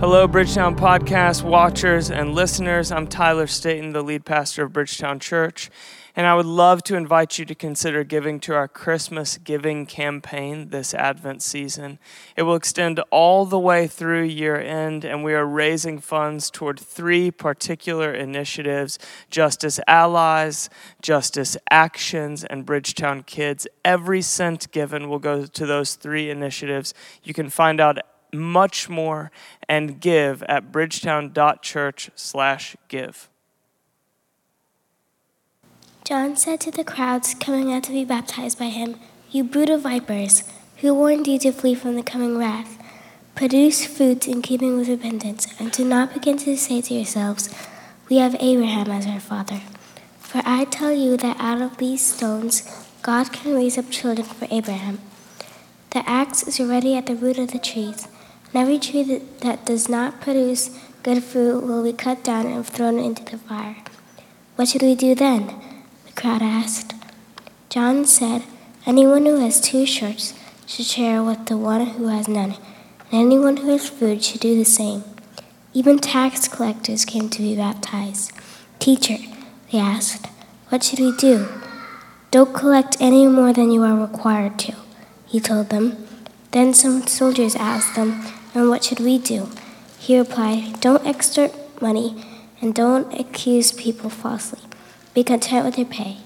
Hello, Bridgetown Podcast watchers and listeners. I'm Tyler Staton, the lead pastor of Bridgetown Church, and I would love to invite you to consider giving to our Christmas giving campaign this Advent season. It will extend all the way through year end, and we are raising funds toward three particular initiatives Justice Allies, Justice Actions, and Bridgetown Kids. Every cent given will go to those three initiatives. You can find out much more and give at bridgetown.church/give. John said to the crowds coming out to be baptized by him, You brood of vipers, who warned you to flee from the coming wrath? Produce fruits in keeping with repentance, and do not begin to say to yourselves, We have Abraham as our father. For I tell you that out of these stones God can raise up children for Abraham. The axe is already at the root of the trees, and every tree that, that does not produce good fruit will be cut down and thrown into the fire. What should we do then? The crowd asked. John said, Anyone who has two shirts should share with the one who has none, and anyone who has food should do the same. Even tax collectors came to be baptized. Teacher, they asked, What should we do? Don't collect any more than you are required to, he told them. Then some soldiers asked them, And what should we do? He replied, Don't extort money and don't accuse people falsely. Be content with your pay.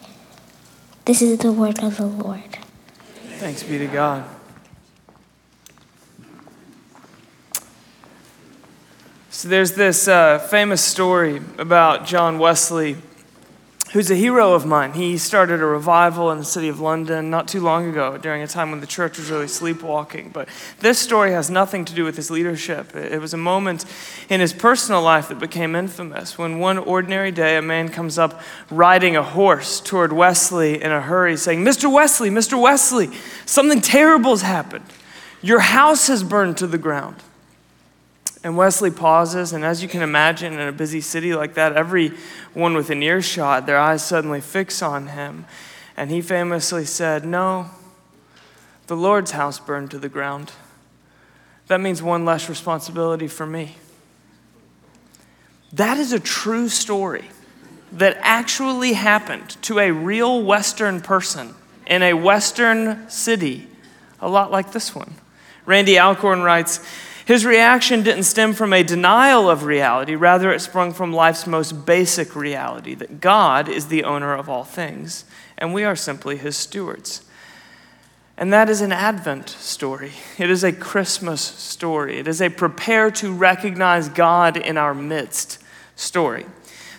This is the word of the Lord. Thanks be to God. So there's this uh, famous story about John Wesley, who's a hero of mine. He started a revival in the city of London not too long ago during a time when the church was really sleepwalking. But this story has nothing to do with his leadership. It was a moment in his personal life that became infamous when one ordinary day a man comes up riding a horse toward Wesley in a hurry, saying, Mr. Wesley, Mr. Wesley, something terrible has happened. Your house has burned to the ground. And Wesley pauses, and as you can imagine, in a busy city like that, everyone within earshot, their eyes suddenly fix on him. And he famously said, No, the Lord's house burned to the ground. That means one less responsibility for me. That is a true story that actually happened to a real Western person in a Western city, a lot like this one. Randy Alcorn writes, his reaction didn't stem from a denial of reality, rather, it sprung from life's most basic reality that God is the owner of all things, and we are simply his stewards. And that is an Advent story. It is a Christmas story. It is a prepare to recognize God in our midst story.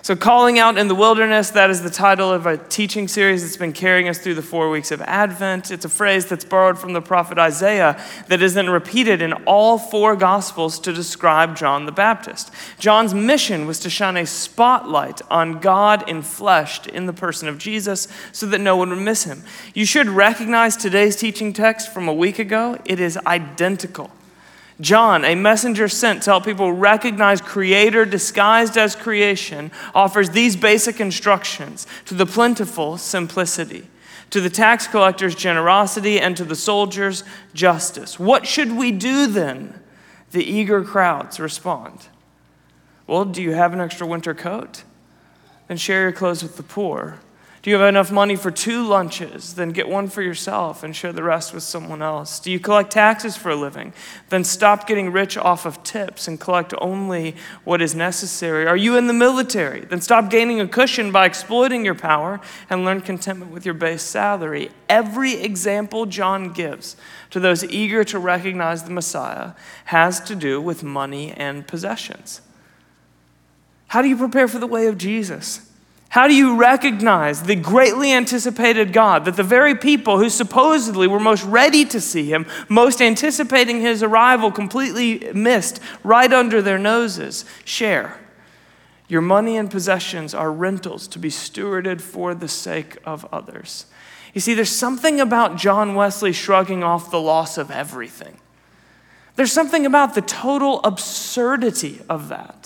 So, Calling Out in the Wilderness, that is the title of a teaching series that's been carrying us through the four weeks of Advent. It's a phrase that's borrowed from the prophet Isaiah that is then repeated in all four Gospels to describe John the Baptist. John's mission was to shine a spotlight on God enfleshed in the person of Jesus so that no one would miss him. You should recognize today's teaching text from a week ago, it is identical. John, a messenger sent to help people recognize Creator disguised as creation, offers these basic instructions to the plentiful simplicity, to the tax collector's generosity, and to the soldier's justice. What should we do then? The eager crowds respond. Well, do you have an extra winter coat? Then share your clothes with the poor. Do you have enough money for two lunches? Then get one for yourself and share the rest with someone else. Do you collect taxes for a living? Then stop getting rich off of tips and collect only what is necessary. Are you in the military? Then stop gaining a cushion by exploiting your power and learn contentment with your base salary. Every example John gives to those eager to recognize the Messiah has to do with money and possessions. How do you prepare for the way of Jesus? How do you recognize the greatly anticipated God that the very people who supposedly were most ready to see him, most anticipating his arrival, completely missed right under their noses? Share. Your money and possessions are rentals to be stewarded for the sake of others. You see, there's something about John Wesley shrugging off the loss of everything. There's something about the total absurdity of that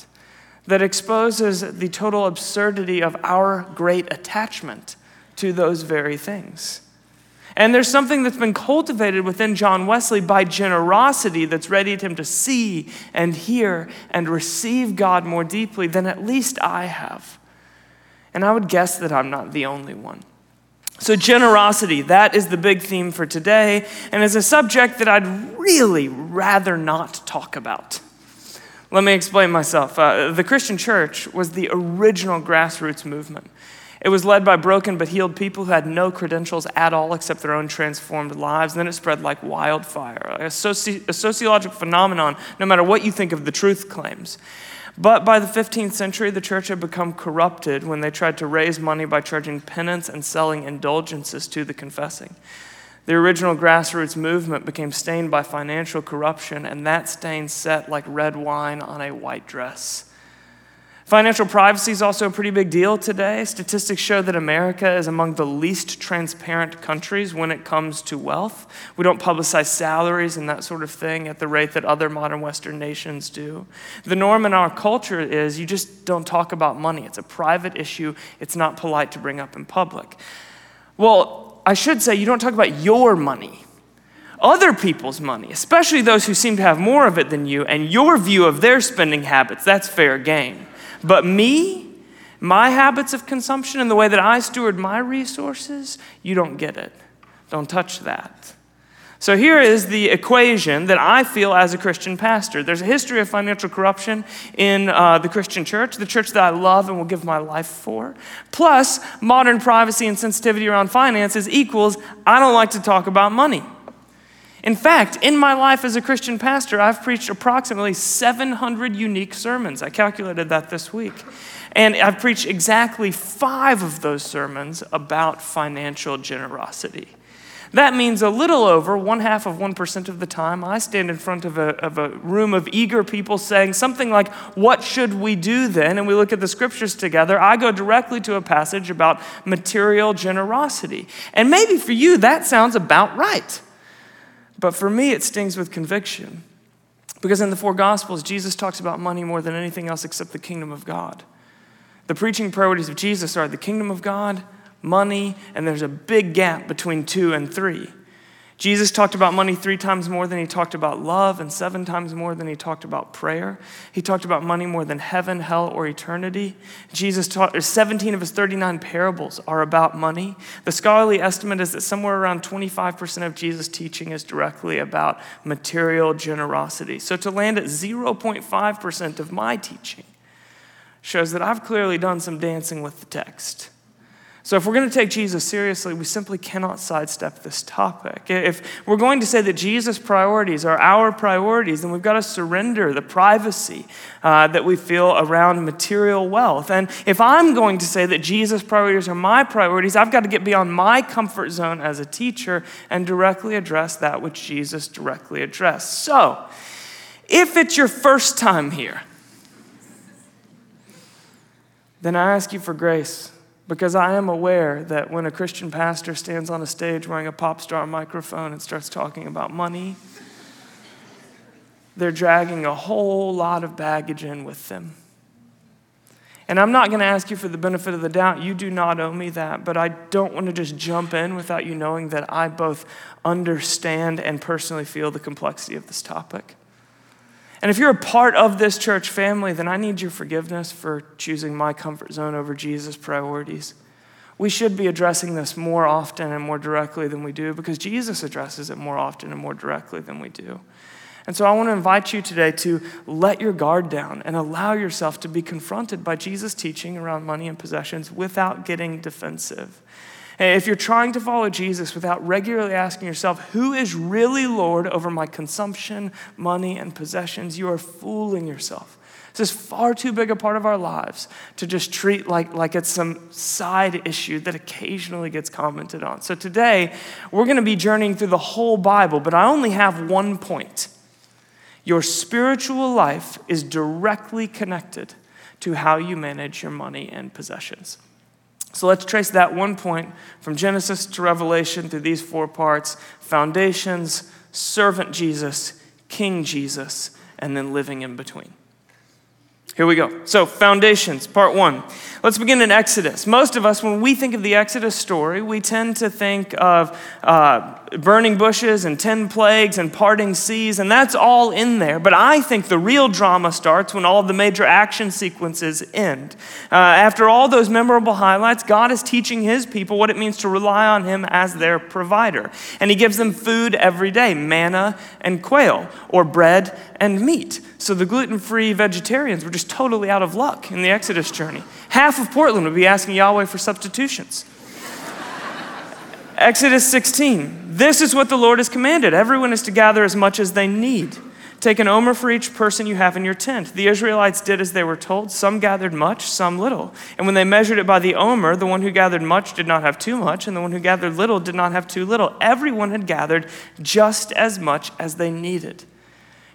that exposes the total absurdity of our great attachment to those very things. And there's something that's been cultivated within John Wesley by generosity that's readied him to see and hear and receive God more deeply than at least I have. And I would guess that I'm not the only one. So, generosity, that is the big theme for today, and is a subject that I'd really rather not talk about. Let me explain myself. Uh, the Christian church was the original grassroots movement. It was led by broken but healed people who had no credentials at all except their own transformed lives. And then it spread like wildfire, a, soci- a sociological phenomenon, no matter what you think of the truth claims. But by the 15th century, the church had become corrupted when they tried to raise money by charging penance and selling indulgences to the confessing. The original grassroots movement became stained by financial corruption, and that stain set like red wine on a white dress. Financial privacy is also a pretty big deal today. Statistics show that America is among the least transparent countries when it comes to wealth. We don't publicize salaries and that sort of thing at the rate that other modern Western nations do. The norm in our culture is you just don't talk about money, it's a private issue, it's not polite to bring up in public. Well, I should say you don't talk about your money other people's money, especially those who seem to have more of it than you, and your view of their spending habits, that's fair game. But me, my habits of consumption and the way that I steward my resources, you don't get it. Don't touch that. So here is the equation that I feel as a Christian pastor. There's a history of financial corruption in uh, the Christian church, the church that I love and will give my life for. Plus, modern privacy and sensitivity around finances equals I don't like to talk about money. In fact, in my life as a Christian pastor, I've preached approximately 700 unique sermons. I calculated that this week. And I've preached exactly five of those sermons about financial generosity. That means a little over one half of 1% of the time, I stand in front of a, of a room of eager people saying something like, What should we do then? And we look at the scriptures together. I go directly to a passage about material generosity. And maybe for you, that sounds about right. But for me, it stings with conviction. Because in the four Gospels, Jesus talks about money more than anything else except the kingdom of God. The preaching priorities of Jesus are the kingdom of God, money, and there's a big gap between two and three. Jesus talked about money three times more than he talked about love, and seven times more than he talked about prayer. He talked about money more than heaven, hell, or eternity. Jesus taught, uh, 17 of his 39 parables are about money. The scholarly estimate is that somewhere around 25% of Jesus' teaching is directly about material generosity. So to land at 0.5% of my teaching shows that I've clearly done some dancing with the text. So, if we're going to take Jesus seriously, we simply cannot sidestep this topic. If we're going to say that Jesus' priorities are our priorities, then we've got to surrender the privacy uh, that we feel around material wealth. And if I'm going to say that Jesus' priorities are my priorities, I've got to get beyond my comfort zone as a teacher and directly address that which Jesus directly addressed. So, if it's your first time here, then I ask you for grace because I am aware that when a Christian pastor stands on a stage wearing a pop star microphone and starts talking about money, they're dragging a whole lot of baggage in with them. And I'm not going to ask you for the benefit of the doubt. You do not owe me that. But I don't want to just jump in without you knowing that I both understand and personally feel the complexity of this topic. And if you're a part of this church family, then I need your forgiveness for choosing my comfort zone over Jesus' priorities. We should be addressing this more often and more directly than we do because Jesus addresses it more often and more directly than we do. And so I want to invite you today to let your guard down and allow yourself to be confronted by Jesus' teaching around money and possessions without getting defensive. If you're trying to follow Jesus without regularly asking yourself, who is really Lord over my consumption, money, and possessions, you are fooling yourself. This is far too big a part of our lives to just treat like, like it's some side issue that occasionally gets commented on. So today, we're going to be journeying through the whole Bible, but I only have one point. Your spiritual life is directly connected to how you manage your money and possessions. So let's trace that one point from Genesis to Revelation through these four parts foundations, servant Jesus, King Jesus, and then living in between. Here we go. So, foundations, part one. Let's begin in Exodus. Most of us, when we think of the Exodus story, we tend to think of uh, burning bushes and 10 plagues and parting seas, and that's all in there. But I think the real drama starts when all the major action sequences end. Uh, after all those memorable highlights, God is teaching his people what it means to rely on him as their provider. And he gives them food every day manna and quail, or bread and meat. So the gluten free vegetarians were just totally out of luck in the Exodus journey. Half of Portland would be asking Yahweh for substitutions. Exodus 16. This is what the Lord has commanded. Everyone is to gather as much as they need. Take an omer for each person you have in your tent. The Israelites did as they were told. Some gathered much, some little. And when they measured it by the omer, the one who gathered much did not have too much, and the one who gathered little did not have too little. Everyone had gathered just as much as they needed.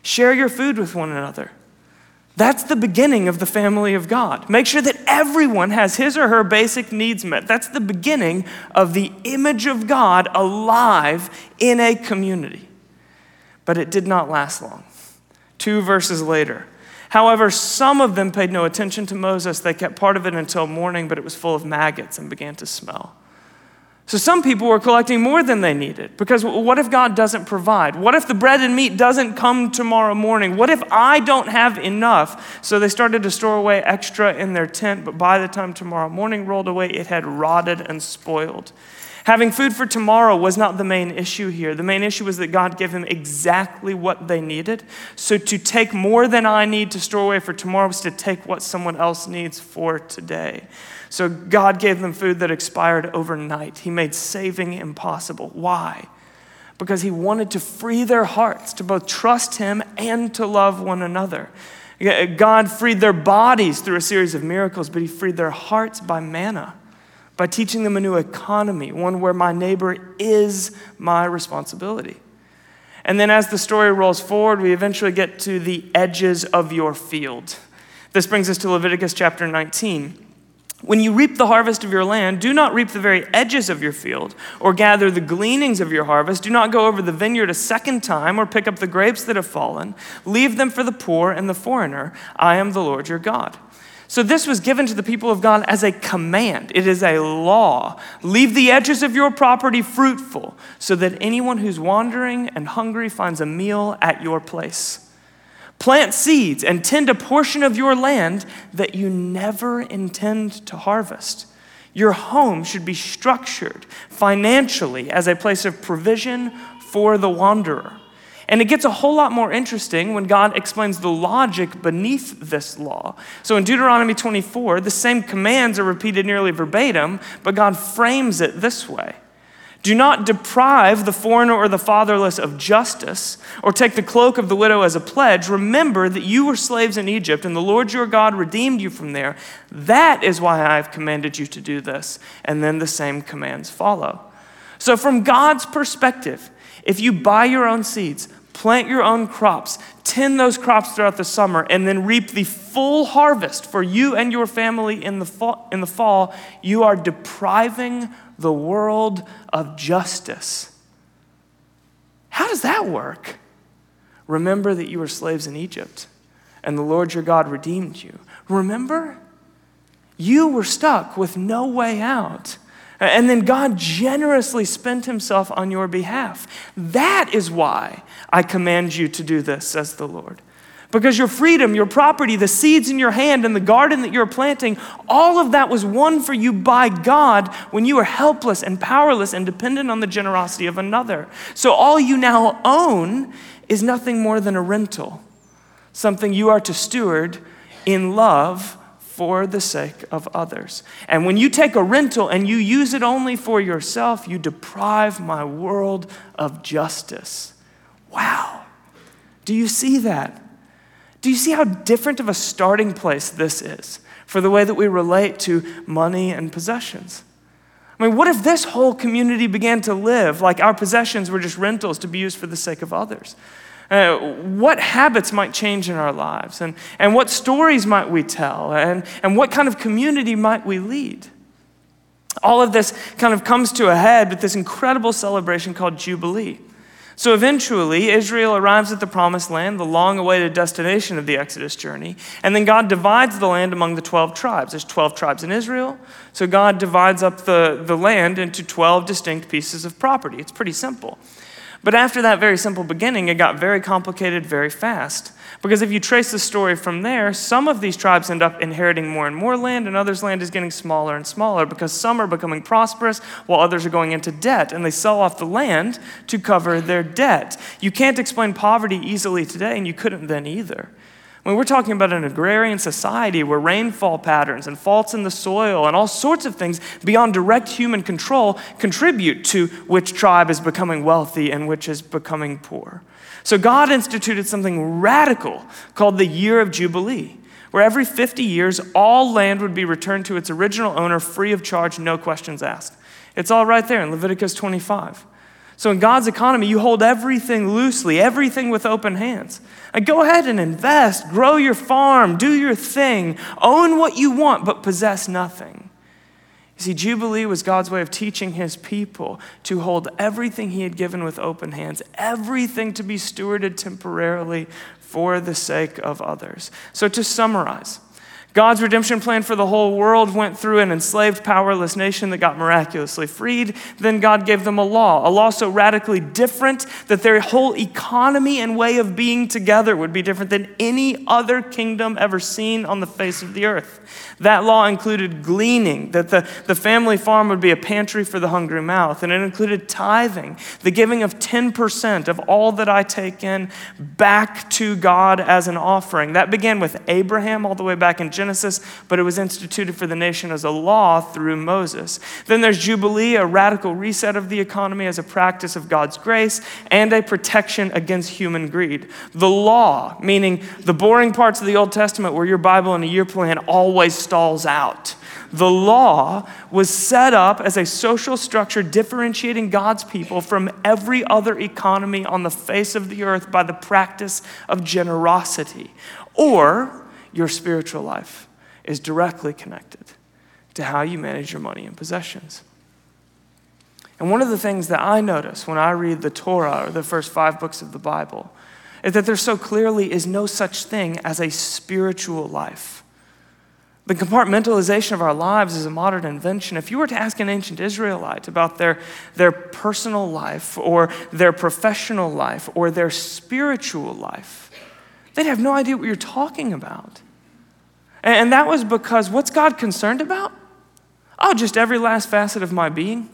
Share your food with one another. That's the beginning of the family of God. Make sure that everyone has his or her basic needs met. That's the beginning of the image of God alive in a community. But it did not last long. Two verses later. However, some of them paid no attention to Moses. They kept part of it until morning, but it was full of maggots and began to smell. So some people were collecting more than they needed because what if God doesn't provide? What if the bread and meat doesn't come tomorrow morning? What if I don't have enough? So they started to store away extra in their tent, but by the time tomorrow morning rolled away, it had rotted and spoiled. Having food for tomorrow was not the main issue here. The main issue was that God gave them exactly what they needed. So to take more than I need to store away for tomorrow was to take what someone else needs for today. So God gave them food that expired overnight. He made saving impossible. Why? Because He wanted to free their hearts to both trust Him and to love one another. God freed their bodies through a series of miracles, but He freed their hearts by manna, by teaching them a new economy, one where my neighbor is my responsibility. And then as the story rolls forward, we eventually get to the edges of your field. This brings us to Leviticus chapter 19. When you reap the harvest of your land, do not reap the very edges of your field, or gather the gleanings of your harvest. Do not go over the vineyard a second time, or pick up the grapes that have fallen. Leave them for the poor and the foreigner. I am the Lord your God. So, this was given to the people of God as a command. It is a law. Leave the edges of your property fruitful, so that anyone who's wandering and hungry finds a meal at your place. Plant seeds and tend a portion of your land that you never intend to harvest. Your home should be structured financially as a place of provision for the wanderer. And it gets a whole lot more interesting when God explains the logic beneath this law. So in Deuteronomy 24, the same commands are repeated nearly verbatim, but God frames it this way do not deprive the foreigner or the fatherless of justice, or take the cloak of the widow as a pledge. Remember that you were slaves in Egypt, and the Lord your God redeemed you from there. That is why I have commanded you to do this. And then the same commands follow. So, from God's perspective, if you buy your own seeds, plant your own crops, tend those crops throughout the summer, and then reap the full harvest for you and your family in the fall, in the fall you are depriving the world of justice. How does that work? Remember that you were slaves in Egypt and the Lord your God redeemed you. Remember? You were stuck with no way out. And then God generously spent himself on your behalf. That is why I command you to do this, says the Lord. Because your freedom, your property, the seeds in your hand, and the garden that you're planting, all of that was won for you by God when you were helpless and powerless and dependent on the generosity of another. So all you now own is nothing more than a rental, something you are to steward in love for the sake of others. And when you take a rental and you use it only for yourself, you deprive my world of justice. Wow. Do you see that? Do you see how different of a starting place this is for the way that we relate to money and possessions? I mean, what if this whole community began to live like our possessions were just rentals to be used for the sake of others? Uh, what habits might change in our lives? And, and what stories might we tell? And, and what kind of community might we lead? All of this kind of comes to a head with this incredible celebration called Jubilee. So eventually, Israel arrives at the promised land, the long awaited destination of the Exodus journey, and then God divides the land among the 12 tribes. There's 12 tribes in Israel, so God divides up the, the land into 12 distinct pieces of property. It's pretty simple. But after that very simple beginning, it got very complicated very fast. Because if you trace the story from there, some of these tribes end up inheriting more and more land, and others' land is getting smaller and smaller because some are becoming prosperous while others are going into debt, and they sell off the land to cover their debt. You can't explain poverty easily today, and you couldn't then either. Mean, we're talking about an agrarian society where rainfall patterns and faults in the soil and all sorts of things beyond direct human control contribute to which tribe is becoming wealthy and which is becoming poor. So God instituted something radical called the Year of Jubilee, where every 50 years all land would be returned to its original owner free of charge, no questions asked. It's all right there in Leviticus 25. So in God's economy, you hold everything loosely, everything with open hands. And go ahead and invest, grow your farm, do your thing, own what you want, but possess nothing. You see, Jubilee was God's way of teaching his people to hold everything he had given with open hands, everything to be stewarded temporarily for the sake of others. So, to summarize, God's redemption plan for the whole world went through an enslaved, powerless nation that got miraculously freed. Then God gave them a law, a law so radically different that their whole economy and way of being together would be different than any other kingdom ever seen on the face of the earth. That law included gleaning, that the, the family farm would be a pantry for the hungry mouth, and it included tithing, the giving of 10% of all that I take in back to God as an offering. That began with Abraham all the way back in Genesis, but it was instituted for the nation as a law through Moses. Then there's Jubilee, a radical reset of the economy as a practice of God's grace and a protection against human greed. The law, meaning the boring parts of the Old Testament where your Bible and a year plan always stalls out. The law was set up as a social structure differentiating God's people from every other economy on the face of the earth by the practice of generosity. Or your spiritual life is directly connected to how you manage your money and possessions. And one of the things that I notice when I read the Torah or the first five books of the Bible is that there so clearly is no such thing as a spiritual life. The compartmentalization of our lives is a modern invention. If you were to ask an ancient Israelite about their, their personal life or their professional life or their spiritual life, they'd have no idea what you're talking about. And that was because what's God concerned about? Oh, just every last facet of my being.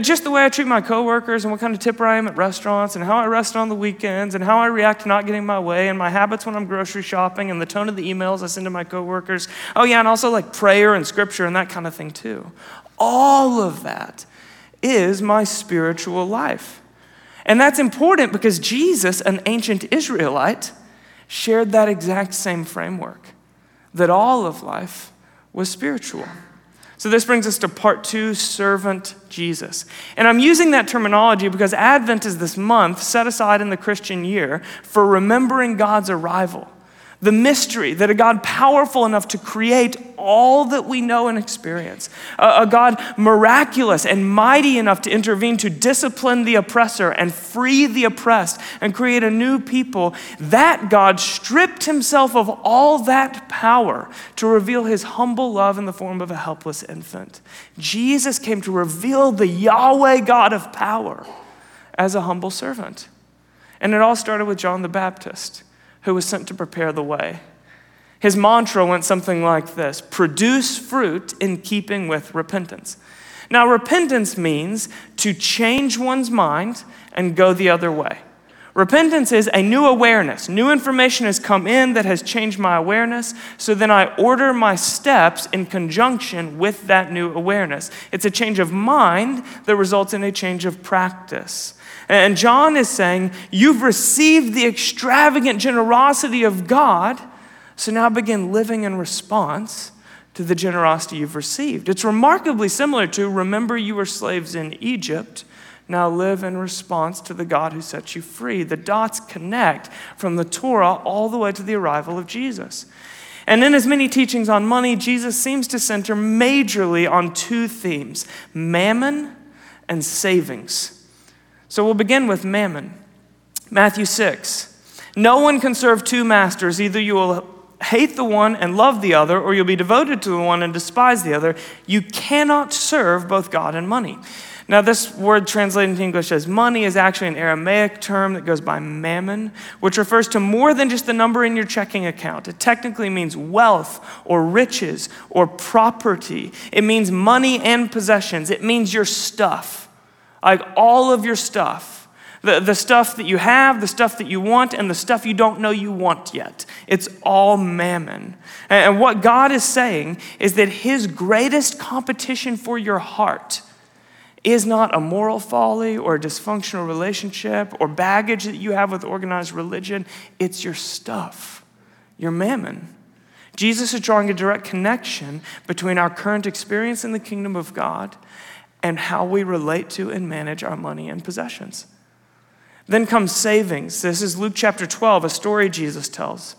Just the way I treat my coworkers and what kind of tipper I am at restaurants and how I rest on the weekends and how I react to not getting my way and my habits when I'm grocery shopping and the tone of the emails I send to my coworkers. Oh, yeah, and also like prayer and scripture and that kind of thing too. All of that is my spiritual life. And that's important because Jesus, an ancient Israelite, shared that exact same framework that all of life was spiritual. So, this brings us to part two servant Jesus. And I'm using that terminology because Advent is this month set aside in the Christian year for remembering God's arrival the mystery that a God powerful enough to create all that we know and experience, a, a, God miraculous and mighty enough to intervene to discipline the oppressor and free the oppressed and create a new people, that God stripped himself of all that power to reveal his humble love in the form of a helpless infant. Jesus came to reveal the Yahweh God of power as a humble servant. And it all started with John the Baptist who was sent to prepare the way. His mantra went something like this produce fruit in keeping with repentance. Now, repentance means to change one's mind and go the other way. Repentance is a new awareness. New information has come in that has changed my awareness, so then I order my steps in conjunction with that new awareness. It's a change of mind that results in a change of practice. And John is saying, You've received the extravagant generosity of God, so now begin living in response to the generosity you've received. It's remarkably similar to remember you were slaves in Egypt. Now live in response to the God who set you free. The dots connect from the Torah all the way to the arrival of Jesus. And in his many teachings on money, Jesus seems to center majorly on two themes mammon and savings. So we'll begin with mammon. Matthew 6. No one can serve two masters. Either you will hate the one and love the other, or you'll be devoted to the one and despise the other. You cannot serve both God and money. Now, this word translated into English as money is actually an Aramaic term that goes by mammon, which refers to more than just the number in your checking account. It technically means wealth or riches or property. It means money and possessions. It means your stuff, like all of your stuff. The, the stuff that you have, the stuff that you want, and the stuff you don't know you want yet. It's all mammon. And what God is saying is that His greatest competition for your heart is not a moral folly or a dysfunctional relationship or baggage that you have with organized religion. It's your stuff, your mammon. Jesus is drawing a direct connection between our current experience in the kingdom of God and how we relate to and manage our money and possessions. Then comes savings. This is Luke chapter 12, a story Jesus tells.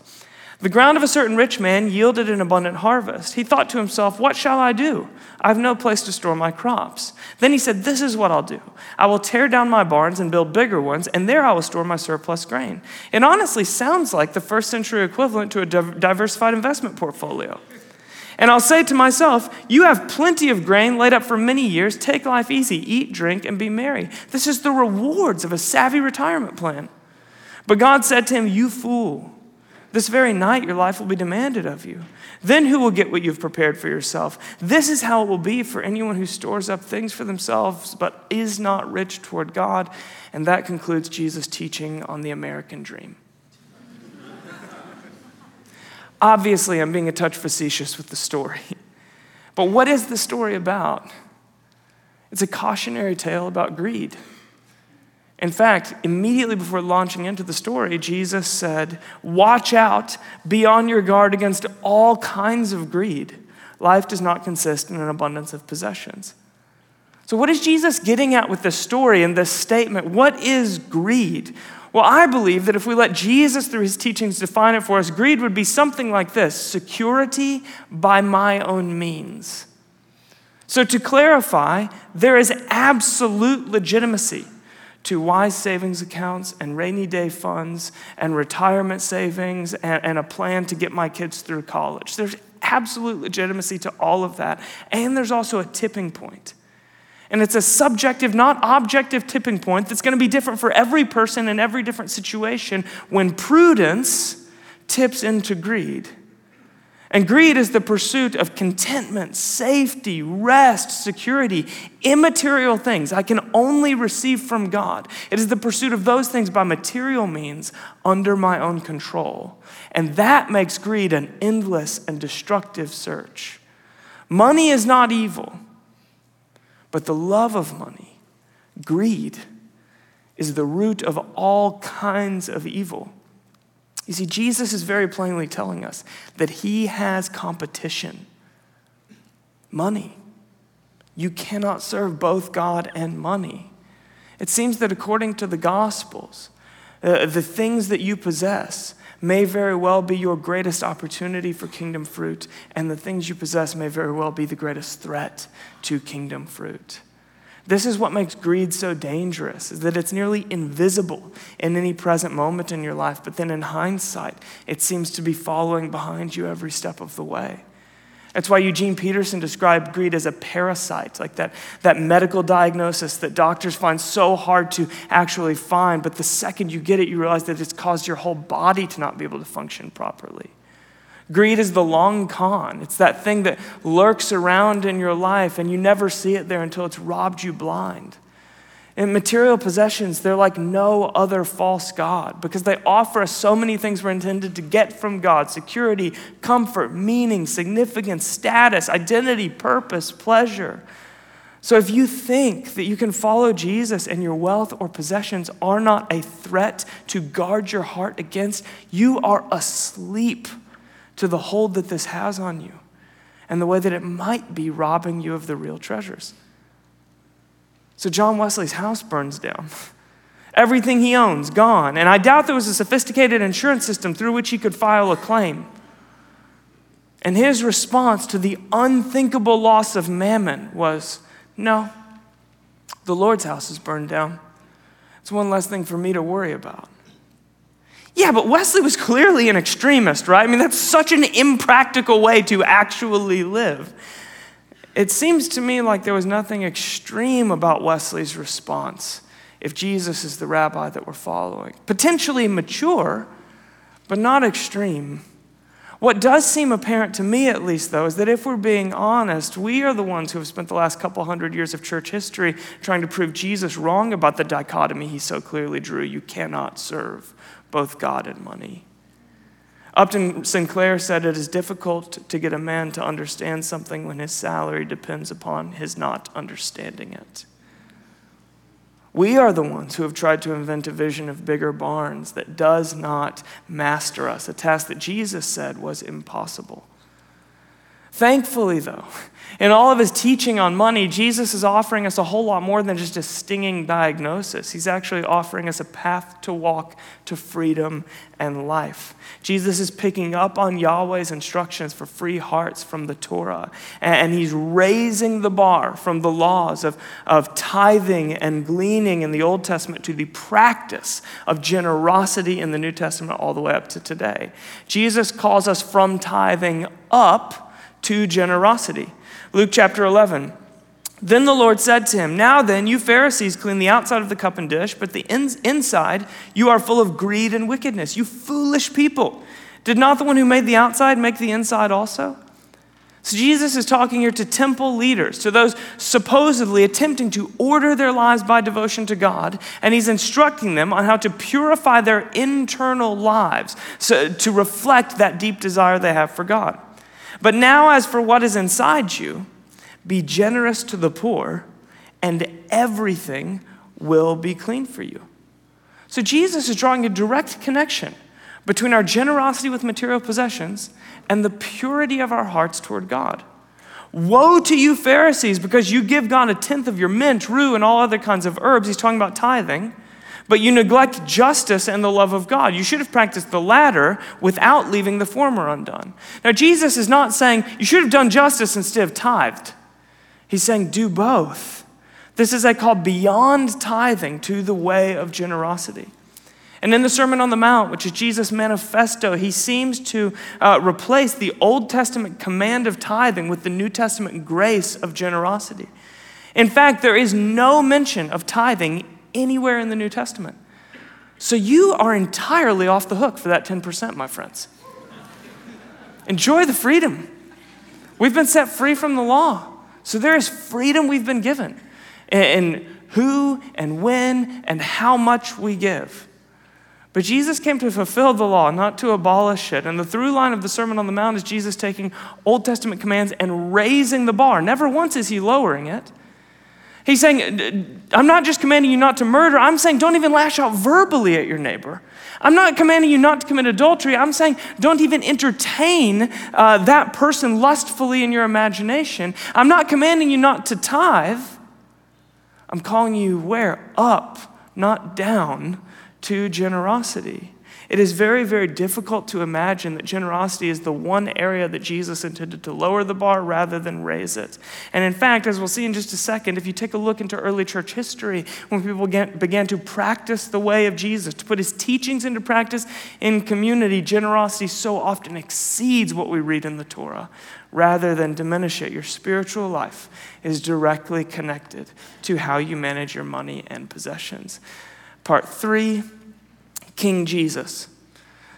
The ground of a certain rich man yielded an abundant harvest. He thought to himself, What shall I do? I have no place to store my crops. Then he said, This is what I'll do. I will tear down my barns and build bigger ones, and there I will store my surplus grain. It honestly sounds like the first century equivalent to a diversified investment portfolio. And I'll say to myself, You have plenty of grain laid up for many years. Take life easy, eat, drink, and be merry. This is the rewards of a savvy retirement plan. But God said to him, You fool, this very night your life will be demanded of you. Then who will get what you've prepared for yourself? This is how it will be for anyone who stores up things for themselves but is not rich toward God. And that concludes Jesus' teaching on the American dream. Obviously, I'm being a touch facetious with the story. But what is the story about? It's a cautionary tale about greed. In fact, immediately before launching into the story, Jesus said, Watch out, be on your guard against all kinds of greed. Life does not consist in an abundance of possessions. So, what is Jesus getting at with this story and this statement? What is greed? Well, I believe that if we let Jesus, through his teachings, define it for us, greed would be something like this security by my own means. So, to clarify, there is absolute legitimacy to wise savings accounts and rainy day funds and retirement savings and, and, a plan to get my kids through college. There's absolute legitimacy to all of that. And there's also a tipping point. And it's a subjective, not objective tipping point that's going to be different for every person in every different situation when prudence tips into greed. And greed is the pursuit of contentment, safety, rest, security, immaterial things I can only receive from God. It is the pursuit of those things by material means under my own control. And that makes greed an endless and destructive search. Money is not evil. But the love of money, greed, is the root of all kinds of evil. You see, Jesus is very plainly telling us that he has competition money. You cannot serve both God and money. It seems that according to the Gospels, uh, the things that you possess may very well be your greatest opportunity for kingdom fruit, and the things you possess may very well be the greatest threat to kingdom fruit. This is what makes greed so dangerous, is that it's nearly invisible in any present moment in your life, but then in hindsight, it seems to be following behind you every step of the way. That's why Eugene Peterson described greed as a parasite, like that, that medical diagnosis that doctors find so hard to actually find. But the second you get it, you realize that it's caused your whole body to not be able to function properly. Greed is the long con. It's that thing that lurks around in your life and you never see it there until it's robbed you blind. And material possessions, they're like no other false God because they offer us so many things we're intended to get from God security, comfort, meaning, significance, status, identity, purpose, pleasure. So if you think that you can follow Jesus and your wealth or possessions are not a threat to guard your heart against, you are asleep to the hold that this has on you and the way that it might be robbing you of the real treasures. So John Wesley's house burns down. Everything he owns, gone. And I doubt there was a sophisticated insurance system through which he could file a claim. And his response to the unthinkable loss of mammon was no, the Lord's house is burned down. It's one less thing for me to worry about. Yeah, but Wesley was clearly an extremist, right? I mean, that's such an impractical way to actually live. It seems to me like there was nothing extreme about Wesley's response if Jesus is the rabbi that we're following. Potentially mature, but not extreme. What does seem apparent to me, at least, though, is that if we're being honest, we are the ones who have spent the last couple hundred years of church history trying to prove Jesus wrong about the dichotomy he so clearly drew. You cannot serve both God and money. Upton Sinclair said it is difficult to get a man to understand something when his salary depends upon his not understanding it. We are the ones who have tried to invent a vision of bigger barns that does not master us, a task that Jesus said was impossible. Thankfully, though, in all of his teaching on money, Jesus is offering us a whole lot more than just a stinging diagnosis. He's actually offering us a path to walk to freedom and life. Jesus is picking up on Yahweh's instructions for free hearts from the Torah, and he's raising the bar from the laws of, of tithing and gleaning in the Old Testament to the practice of generosity in the New Testament all the way up to today. Jesus calls us from tithing up to generosity. Luke chapter 11. Then the Lord said to him, Now then, you Pharisees clean the outside of the cup and dish, but the in- inside you are full of greed and wickedness. You foolish people. Did not the one who made the outside make the inside also? So Jesus is talking here to temple leaders, to those supposedly attempting to order their lives by devotion to God, and he's instructing them on how to purify their internal lives so, to reflect that deep desire they have for God. But now, as for what is inside you, be generous to the poor, and everything will be clean for you. So, Jesus is drawing a direct connection between our generosity with material possessions and the purity of our hearts toward God. Woe to you, Pharisees, because you give God a tenth of your mint, rue, and all other kinds of herbs. He's talking about tithing but you neglect justice and the love of God. You should have practiced the latter without leaving the former undone. Now, Jesus is not saying you should have done justice instead of tithed. He's saying do both. This is a call beyond tithing to the way of generosity. And in the Sermon on the Mount, which is Jesus' manifesto, he seems to uh, replace the Old Testament command of tithing with the New Testament grace of generosity. In fact, there is no mention of tithing anywhere in the New Testament. So you are entirely off the hook for that 10%, my friends. Enjoy the freedom. We've been set free from the law. So there is freedom we've been given in who and when and how much we give. But Jesus came to fulfill the law, not to abolish it. And the through line of the Sermon on the Mount is Jesus taking Old Testament commands and raising the bar. Never once is he lowering it. He's saying, I'm not just commanding you not to murder, I'm saying don't even lash out verbally at your neighbor. I'm not commanding you not to commit adultery. I'm saying don't even entertain uh, that person lustfully in your imagination. I'm not commanding you not to tithe. I'm calling you where? Up, not down, to generosity. It is very, very difficult to imagine that generosity is the one area that Jesus intended to lower the bar rather than raise it. And in fact, as we'll see in just a second, if you take a look into early church history, when people began, began to practice the way of Jesus, to put his teachings into practice in community, generosity so often exceeds what we read in the Torah rather than diminish it. Your spiritual life is directly connected to how you manage your money and possessions. Part three King Jesus.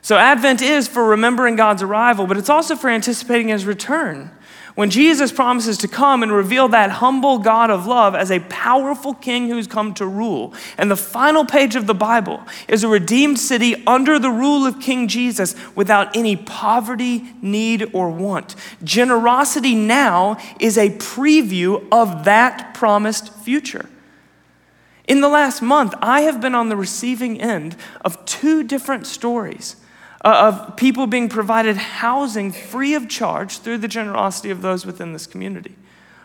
So, Advent is for remembering God's arrival, but it's also for anticipating his return. When Jesus promises to come and reveal that humble God of love as a powerful king who's come to rule. And the final page of the Bible is a redeemed city under the rule of King Jesus without any poverty, need, or want. Generosity now is a preview of that promised future. In the last month, I have been on the receiving end of two different stories uh, of people being provided housing free of charge through the generosity of those within this community.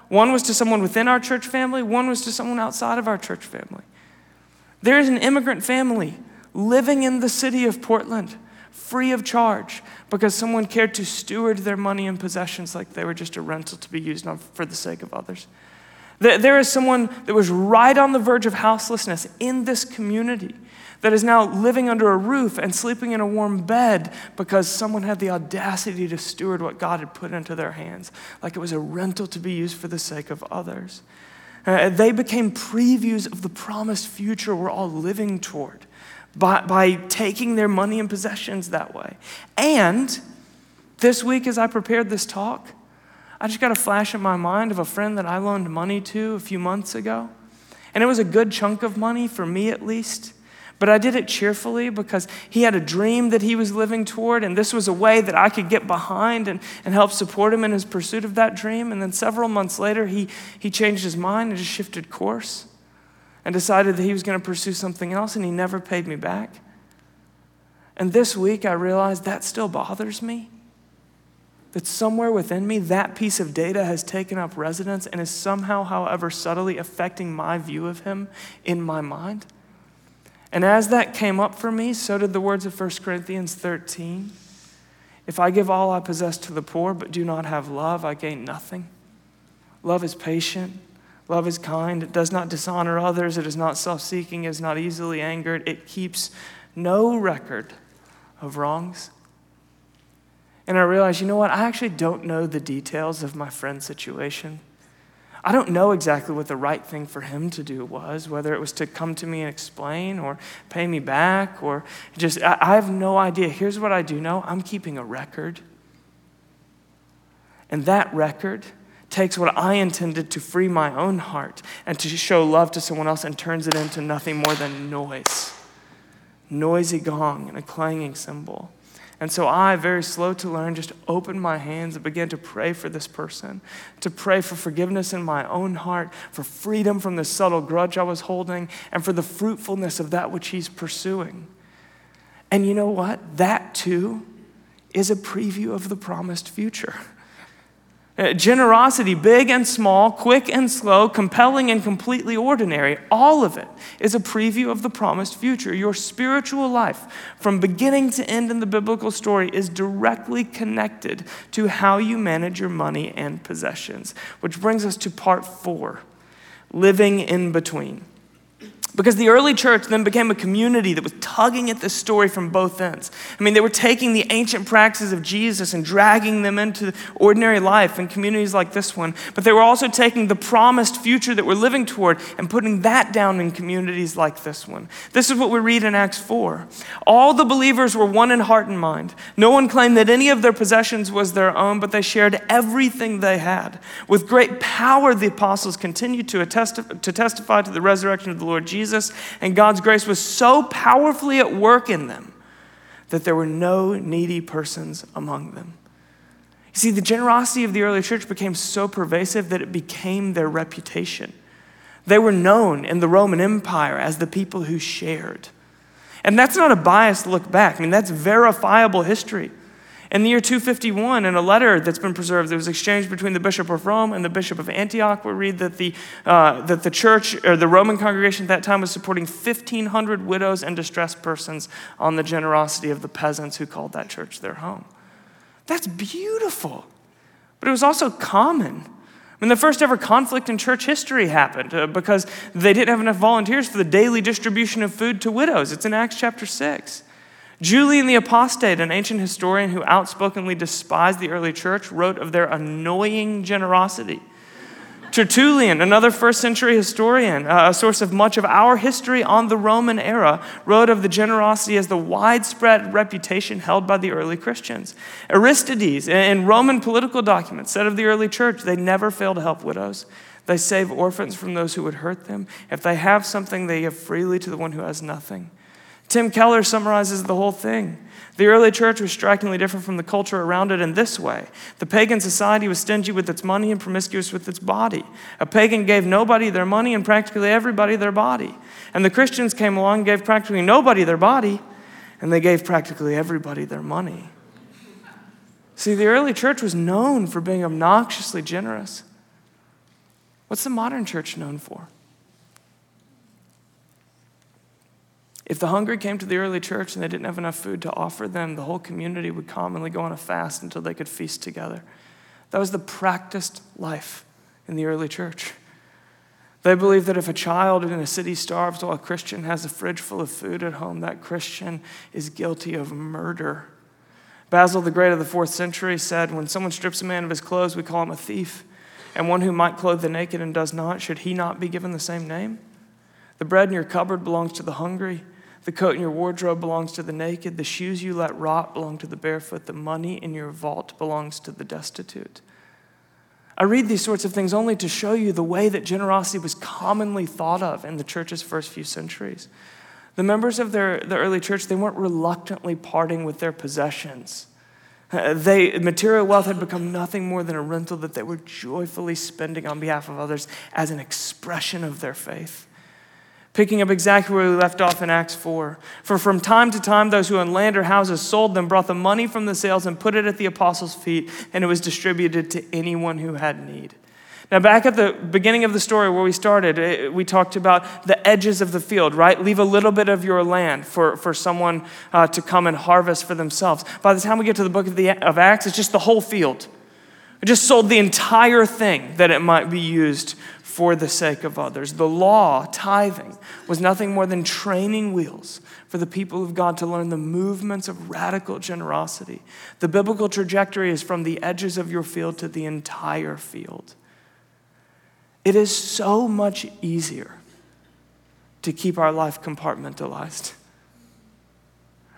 One was to someone within our church family, one was to someone outside of our church family. There is an immigrant family living in the city of Portland free of charge because someone cared to steward their money and possessions like they were just a rental to be used for the sake of others. There is someone that was right on the verge of houselessness in this community that is now living under a roof and sleeping in a warm bed because someone had the audacity to steward what God had put into their hands, like it was a rental to be used for the sake of others. Uh, they became previews of the promised future we're all living toward by, by taking their money and possessions that way. And this week, as I prepared this talk, I just got a flash in my mind of a friend that I loaned money to a few months ago. And it was a good chunk of money, for me at least. But I did it cheerfully because he had a dream that he was living toward, and this was a way that I could get behind and, and help support him in his pursuit of that dream. And then several months later, he, he changed his mind and just shifted course and decided that he was going to pursue something else, and he never paid me back. And this week, I realized that still bothers me that somewhere within me, that piece of data has taken up residence and is somehow, however subtly, affecting my view of him in my mind. And as that came up for me, so did the words of 1 Corinthians 13. If I give all I possess to the poor but do not have love, I gain nothing. Love is patient. Love is kind. It does not dishonor others. It is not self seeking. It is not easily angered. It keeps no record of wrongs. And I realized, you know what? I actually don't know the details of my friend's situation. I don't know exactly what the right thing for him to do was, whether it was to come to me and explain or pay me back or just, I, have no idea. Here's what I do know I'm keeping a record. And that record takes what I intended to free my own heart and to show love to someone else and turns it into nothing more than noise. Noisy gong and a clanging cymbal. And so I, very slow to learn, just opened my hands and began to pray for this person, to pray for forgiveness in my own heart, for freedom from the subtle grudge I was holding, and for the fruitfulness of that which he's pursuing. And you know what? That too is a preview of the promised future. Uh, generosity, big and small, quick and slow, compelling and completely ordinary, all of it is a preview of the promised future. Your spiritual life, from beginning to end in the biblical story, is directly connected to how you manage your money and possessions. Which brings us to part four living in between. Because the early church then became a community that was tugging at this story from both ends. I mean, they were taking the ancient practices of Jesus and dragging them into ordinary life in communities like this one, but they were also taking the promised future that we're living toward and putting that down in communities like this one. This is what we read in Acts 4. All the believers were one in heart and mind. No one claimed that any of their possessions was their own, but they shared everything they had. With great power, the apostles continued to, attest- to testify to the resurrection of the Lord Jesus Jesus, and God's grace was so powerfully at work in them that there were no needy persons among them. You see, the generosity of the early church became so pervasive that it became their reputation. They were known in the Roman Empire as the people who shared. And that's not a biased look back. I mean, that's verifiable history. In the year 251, in a letter that's been preserved that was exchanged between the Bishop of Rome and the Bishop of Antioch, we read that the, uh, that the church, or the Roman congregation at that time, was supporting 1,500 widows and distressed persons on the generosity of the peasants who called that church their home. That's beautiful. But it was also common. When the first ever conflict in church history happened uh, because they didn't have enough volunteers for the daily distribution of food to widows. It's in Acts chapter 6. Julian the Apostate, an ancient historian who outspokenly despised the early church, wrote of their annoying generosity. Tertullian, another first century historian, uh, a source of much of our history on the Roman era, wrote of the generosity as the widespread reputation held by the early Christians. Aristides, in Roman political documents, said of the early church, they never fail to help widows. They save orphans from those who would hurt them. If they have something, they give freely to the one who has nothing. Tim Keller summarizes the whole thing. The early church was strikingly different from the culture around it in this way. The pagan society was stingy with its money and promiscuous with its body. A pagan gave nobody their money and practically everybody their body. And the Christians came along and gave practically nobody their body, and they gave practically everybody their money. See, the early church was known for being obnoxiously generous. What's the modern church known for? If the hungry came to the early church and they didn't have enough food to offer them, the whole community would commonly go on a fast until they could feast together. That was the practiced life in the early church. They believed that if a child in a city starves while a Christian has a fridge full of food at home, that Christian is guilty of murder. Basil the Great of the fourth century said, When someone strips a man of his clothes, we call him a thief. And one who might clothe the naked and does not, should he not be given the same name? The bread in your cupboard belongs to the hungry. The coat in your wardrobe belongs to the naked. The shoes you let rot belong to the barefoot. The money in your vault belongs to the destitute. I read these sorts of things only to show you the way that generosity was commonly thought of in the church's first few centuries. The members of their, the early church, they weren't reluctantly parting with their possessions. Uh, they, material wealth had become nothing more than a rental that they were joyfully spending on behalf of others as an expression of their faith. Picking up exactly where we left off in Acts 4. For from time to time, those who owned land or houses sold them, brought the money from the sales, and put it at the apostles' feet, and it was distributed to anyone who had need. Now, back at the beginning of the story where we started, eh, we talked about the edges of the field, right? Leave a little bit of your land for, for someone uh, to come and harvest for themselves. By the time we get to the book of, the, of Acts, it's just the whole field. It just sold the entire thing that it might be used for the sake of others. The law, tithing, was nothing more than training wheels for the people of God to learn the movements of radical generosity. The biblical trajectory is from the edges of your field to the entire field. It is so much easier to keep our life compartmentalized.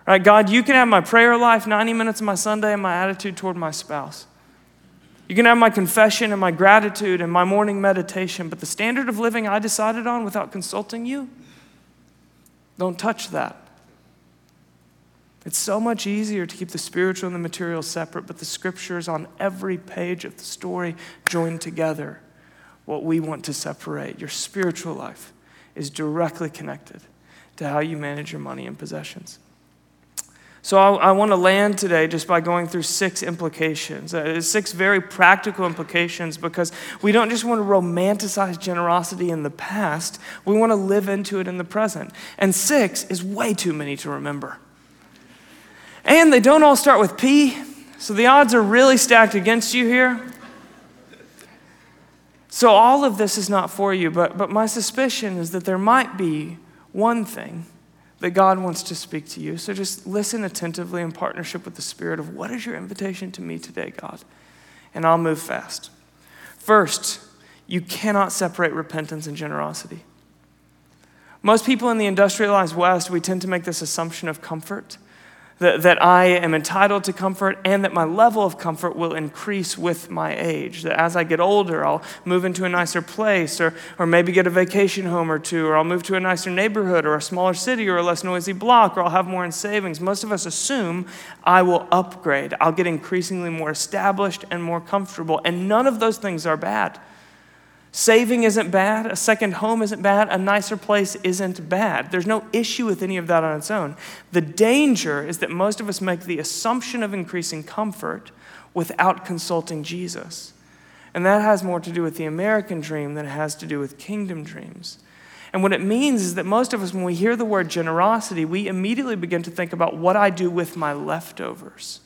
Right, God, you can have my prayer life, 90 minutes of my Sunday, and my attitude toward my spouse. You can have my confession and my gratitude and my morning meditation, but the standard of living I decided on without consulting you, don't touch that. It's so much easier to keep the spiritual and the material separate, but the scriptures on every page of the story join together what we want to separate. Your spiritual life is directly connected to how you manage your money and possessions. So I, I want to land today just by going through six implications, uh, six very practical implications, because we don't just want to romanticize generosity in the past, we want to live into it in the present. And six is way too many to remember. And they don't all start with P, so the odds are really stacked against you here. So all of this is not for you, but, but my suspicion is that there might be one thing that God wants to speak to you. So just listen attentively in partnership with the Spirit of what is your invitation to me today, God? And I'll move fast. First, you cannot separate repentance and generosity. Most people in the industrialized West, we tend to make this assumption of comfort that, that I am entitled to comfort and that my level of comfort will increase with my age. That as I get older, I'll move into a nicer place or, or maybe get a vacation home or two, or I'll move to a nicer neighborhood or a smaller city or a less noisy block, or I'll have more in savings. Most of us assume I will upgrade. I'll get increasingly more established and more comfortable. And none of those things are bad. Saving isn't bad. A second home isn't bad. A nicer place isn't bad. There's no issue with any of that on its own. The danger is that most of us make the assumption of increasing comfort without consulting Jesus. And that has more to do with the American dream than it has to do with kingdom dreams. And what it means is that most of us, when we hear the word generosity, we immediately begin to think about what I do with my leftovers.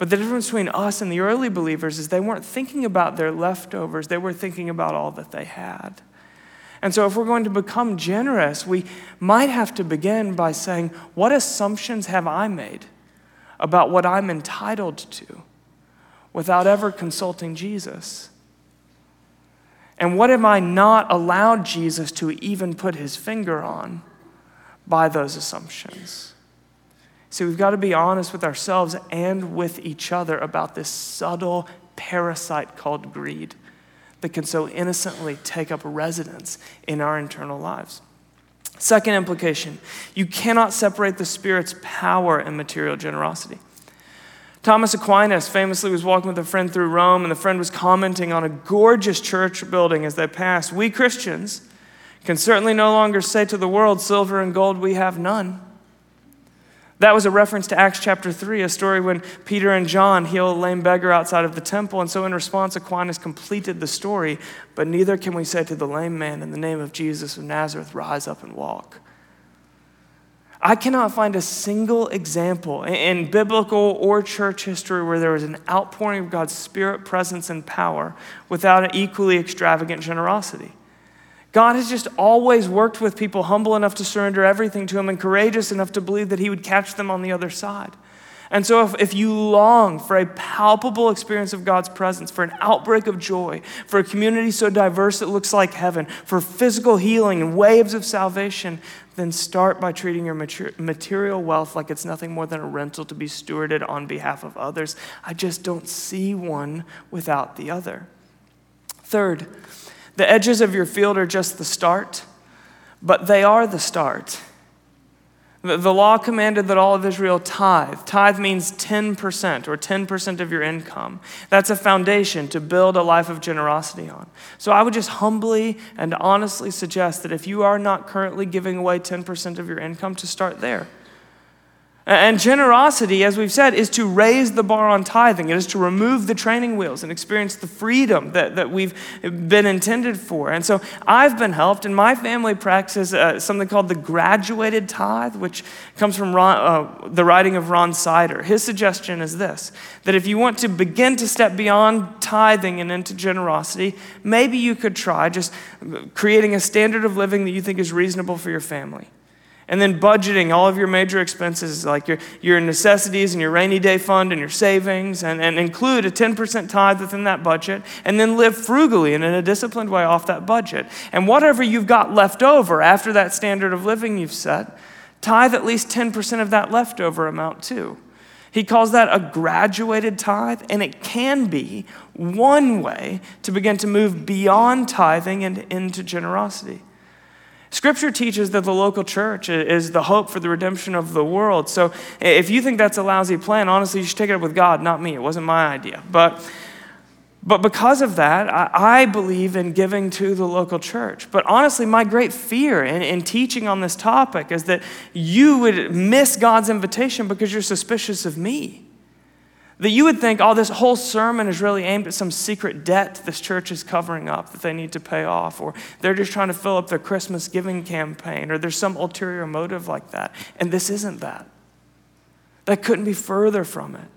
But the difference between us and the early believers is they weren't thinking about their leftovers, they were thinking about all that they had. And so, if we're going to become generous, we might have to begin by saying, What assumptions have I made about what I'm entitled to without ever consulting Jesus? And what have I not allowed Jesus to even put his finger on by those assumptions? See, we've got to be honest with ourselves and with each other about this subtle parasite called greed that can so innocently take up residence in our internal lives. Second implication you cannot separate the Spirit's power and material generosity. Thomas Aquinas famously was walking with a friend through Rome, and the friend was commenting on a gorgeous church building as they passed. We Christians can certainly no longer say to the world, Silver and gold we have none. That was a reference to Acts chapter 3, a story when Peter and John heal a lame beggar outside of the temple. And so, in response, Aquinas completed the story. But neither can we say to the lame man, In the name of Jesus of Nazareth, rise up and walk. I cannot find a single example in biblical or church history where there was an outpouring of God's Spirit, presence, and power without an equally extravagant generosity. God has just always worked with people humble enough to surrender everything to Him and courageous enough to believe that He would catch them on the other side. And so, if, if you long for a palpable experience of God's presence, for an outbreak of joy, for a community so diverse it looks like heaven, for physical healing and waves of salvation, then start by treating your material wealth like it's nothing more than a rental to be stewarded on behalf of others. I just don't see one without the other. Third, the edges of your field are just the start, but they are the start. The law commanded that all of Israel tithe. Tithe means 10% or 10% of your income. That's a foundation to build a life of generosity on. So I would just humbly and honestly suggest that if you are not currently giving away 10% of your income, to start there. And generosity, as we've said, is to raise the bar on tithing. It is to remove the training wheels and experience the freedom that, that we've been intended for. And so I've been helped, and my family practices uh, something called the graduated tithe, which comes from Ron, uh, the writing of Ron Sider. His suggestion is this that if you want to begin to step beyond tithing and into generosity, maybe you could try just creating a standard of living that you think is reasonable for your family. And then budgeting all of your major expenses, like your, your necessities and your rainy day fund and your savings, and, and include a 10% tithe within that budget, and then live frugally and in a disciplined way off that budget. And whatever you've got left over after that standard of living you've set, tithe at least 10% of that leftover amount too. He calls that a graduated tithe, and it can be one way to begin to move beyond tithing and into generosity. Scripture teaches that the local church is the hope for the redemption of the world. So if you think that's a lousy plan, honestly, you should take it up with God, not me. It wasn't my idea. But, but because of that, I, I believe in giving to the local church. But honestly, my great fear in, in teaching on this topic is that you would miss God's invitation because you're suspicious of me. That you would think, oh, this whole sermon is really aimed at some secret debt this church is covering up that they need to pay off, or they're just trying to fill up their Christmas giving campaign, or there's some ulterior motive like that. And this isn't that. That couldn't be further from it.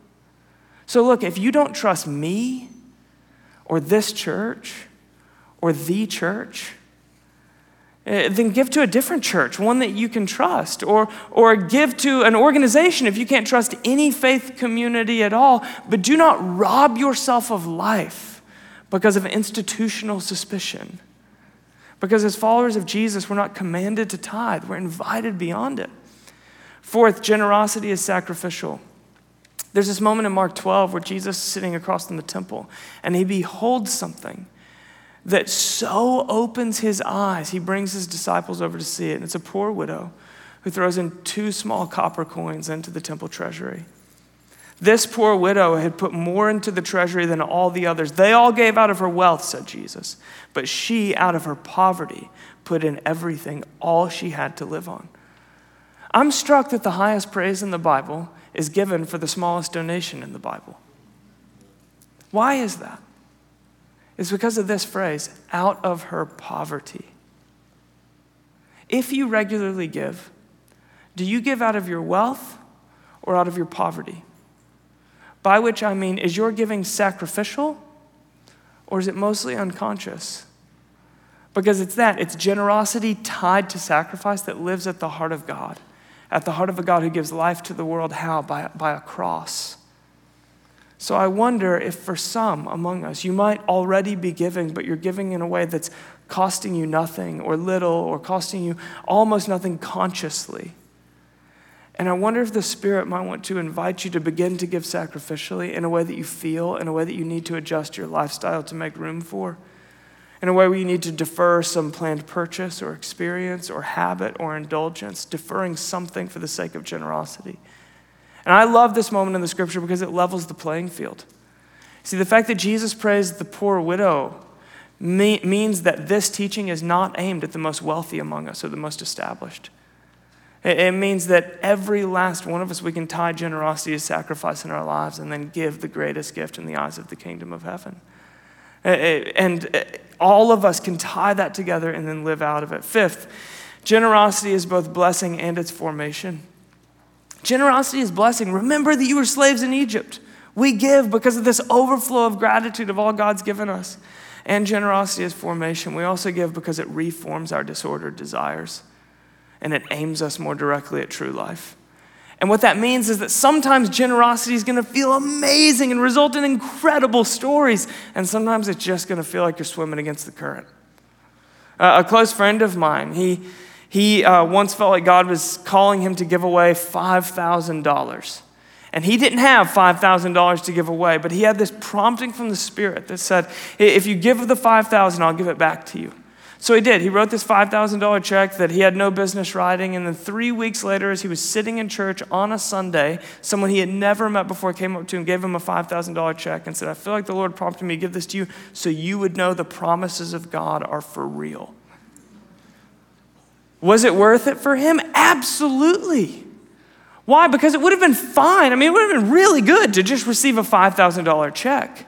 So, look, if you don't trust me, or this church, or the church, Uh, then give to a different church, one that you can trust, or, or give to an organization if you can't trust any faith community at all. But do not rob yourself of life because of institutional suspicion. Because as followers of Jesus, we're not commanded to tithe, we're invited beyond it. Fourth, generosity is sacrificial. There's this moment in Mark 12 where Jesus is sitting across from the temple and he beholds something that so opens his eyes, he brings his disciples over to see it. And it's a poor widow who throws in two small copper coins into the temple treasury. This poor widow had put more into the treasury than all the others. They all gave out of her wealth, said Jesus, but she, out of her poverty, put in everything, all she had to live on. I'm struck that the highest praise in the Bible is given for the smallest donation in the Bible. Why is that? Is because of this phrase out of her poverty. If you regularly give, do you give out of your wealth or out of your poverty? By which I mean, is your giving sacrificial or is it mostly unconscious? Because it's that, it's generosity tied to sacrifice that lives at the heart of God, at the heart of a God who gives life to the world. How? By, by a cross. So I wonder if for some among us, you might already be giving, but you're giving in a way that's costing you nothing or little or costing you almost nothing consciously. And I wonder if the Spirit might want to invite you to begin to give sacrificially in a way that you feel, in a way that you need to adjust your lifestyle to make room for, in a way where you need to defer some planned purchase or experience or habit or indulgence, deferring something for the sake of generosity. And I love this moment in the scripture because it levels the playing field. See, the fact that Jesus praised the poor widow means that this teaching is not aimed at the most wealthy among us or the most established. It means that every last one of us, we can tie generosity to sacrifice in our lives and then give the greatest gift in the eyes of the kingdom of heaven. Uh, uh, and uh, all of us can tie that together and then live out of it. Fifth, generosity is both blessing and its formation. Generosity is blessing. Remember that you were slaves in Egypt. We give because of this overflow of gratitude of all God's given us. and generosity is formation. We also give because it reforms our disordered desires and it aims us more directly at true life. And what that means is that sometimes generosity is going to feel amazing and result in incredible stories, and sometimes it's just going to feel like you're swimming against the current. Uh, a close friend of mine, he, he uh, once felt like God was calling him to give away $5,000. And he didn't have $5,000 to give away, but he had this prompting from the Spirit that said, If you give the 5,000, I'll give it back to you. So he did. He wrote this $5,000 check that he had no business writing. And then three weeks later, as he was sitting in church on a Sunday, someone he had never met before came up to him, gave him a $5,000 check, and said, I feel like the Lord prompted me to give this to you so you would know the promises of God are for real. Was it worth it for him? Absolutely. Why? Because it would have been fine. I mean, it would have been really good to just receive a $5,000 check.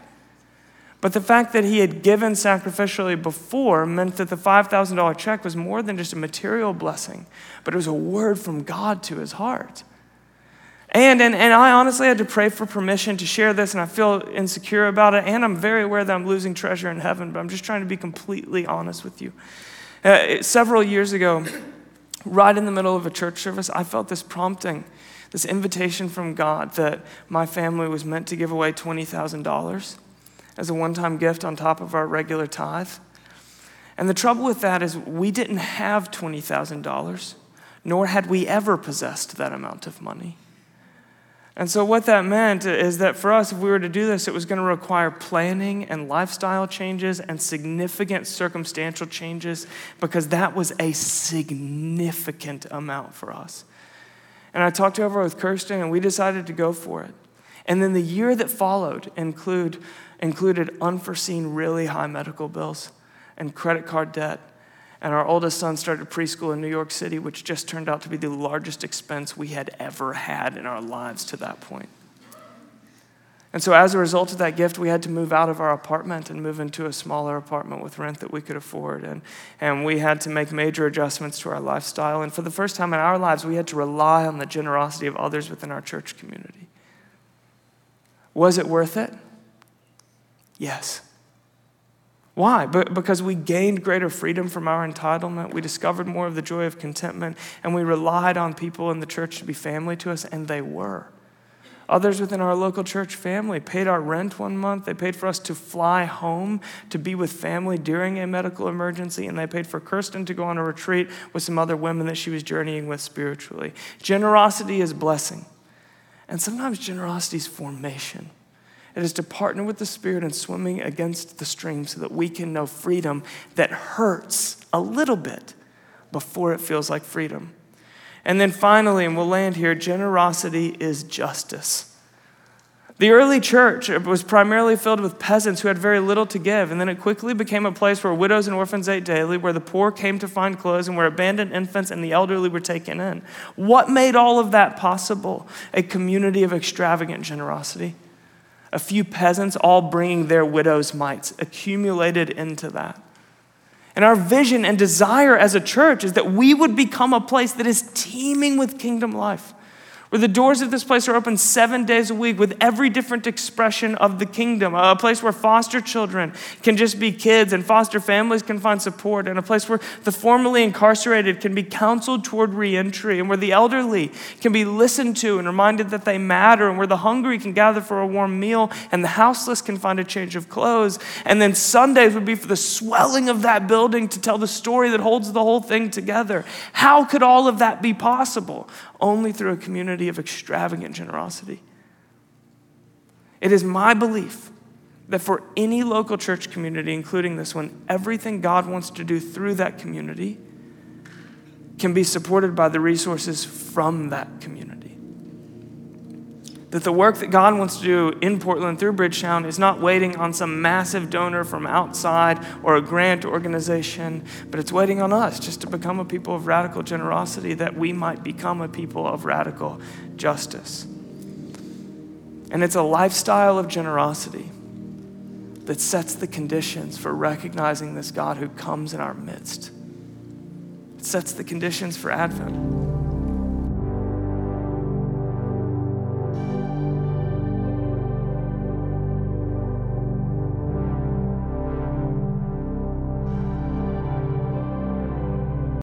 But the fact that he had given sacrificially before meant that the $5,000 check was more than just a material blessing, but it was a word from God to his heart. And, and, and I honestly had to pray for permission to share this, and I feel insecure about it. And I'm very aware that I'm losing treasure in heaven, but I'm just trying to be completely honest with you. Uh, several years ago, right in the middle of a church service, I felt this prompting this invitation from God that my family was meant to give away $20,000 as a one time gift on top of our regular tithe. And the trouble with that is we didn't have $20,000, nor had we ever possessed that amount of money. And so, what that meant is that for us, if we were to do this, it was going to require planning and lifestyle changes and significant circumstantial changes because that was a significant amount for us. And I talked over with Kirsten, and we decided to go for it. And then the year that followed include, included unforeseen, really high medical bills and credit card debt. And our oldest son started preschool in New York City, which just turned out to be the largest expense we had ever had in our lives to that point. And so, as a result of that gift, we had to move out of our apartment and move into a smaller apartment with rent that we could afford. And, and we had to make major adjustments to our lifestyle. And for the first time in our lives, we had to rely on the generosity of others within our church community. Was it worth it? Yes. Why? Because we gained greater freedom from our entitlement. We discovered more of the joy of contentment, and we relied on people in the church to be family to us, and they were. Others within our local church family paid our rent one month. They paid for us to fly home to be with family during a medical emergency, and they paid for Kirsten to go on a retreat with some other women that she was journeying with spiritually. Generosity is blessing, and sometimes generosity is formation. It is to partner with the Spirit in swimming against the stream so that we can know freedom that hurts a little bit before it feels like freedom. And then finally, and we'll land here generosity is justice. The early church was primarily filled with peasants who had very little to give, and then it quickly became a place where widows and orphans ate daily, where the poor came to find clothes, and where abandoned infants and the elderly were taken in. What made all of that possible? A community of extravagant generosity. A few peasants all bringing their widow's mites accumulated into that. And our vision and desire as a church is that we would become a place that is teeming with kingdom life where the doors of this place are open seven days a week with every different expression of the kingdom. A place where foster children can just be kids and foster families can find support, and a place where the formerly incarcerated can be counseled toward reentry, and where the elderly can be listened to and reminded that they matter, and where the hungry can gather for a warm meal, and the houseless can find a change of clothes. And then Sundays would be for the swelling of that building to tell the story that holds the whole thing together. How could all of that be possible? Only through a community of extravagant generosity. It is my belief that for any local church community, including this one, everything God wants to do through that community can be supported by the resources from that community that the work that God wants to do in Portland through Bridgetown is not waiting on some massive donor from outside or a grant organization, but it's waiting on us just to become a people of radical generosity that we might become a people of radical justice. And it's a lifestyle of generosity that sets the conditions for recognizing this God who comes in our midst. It sets the conditions for Advent.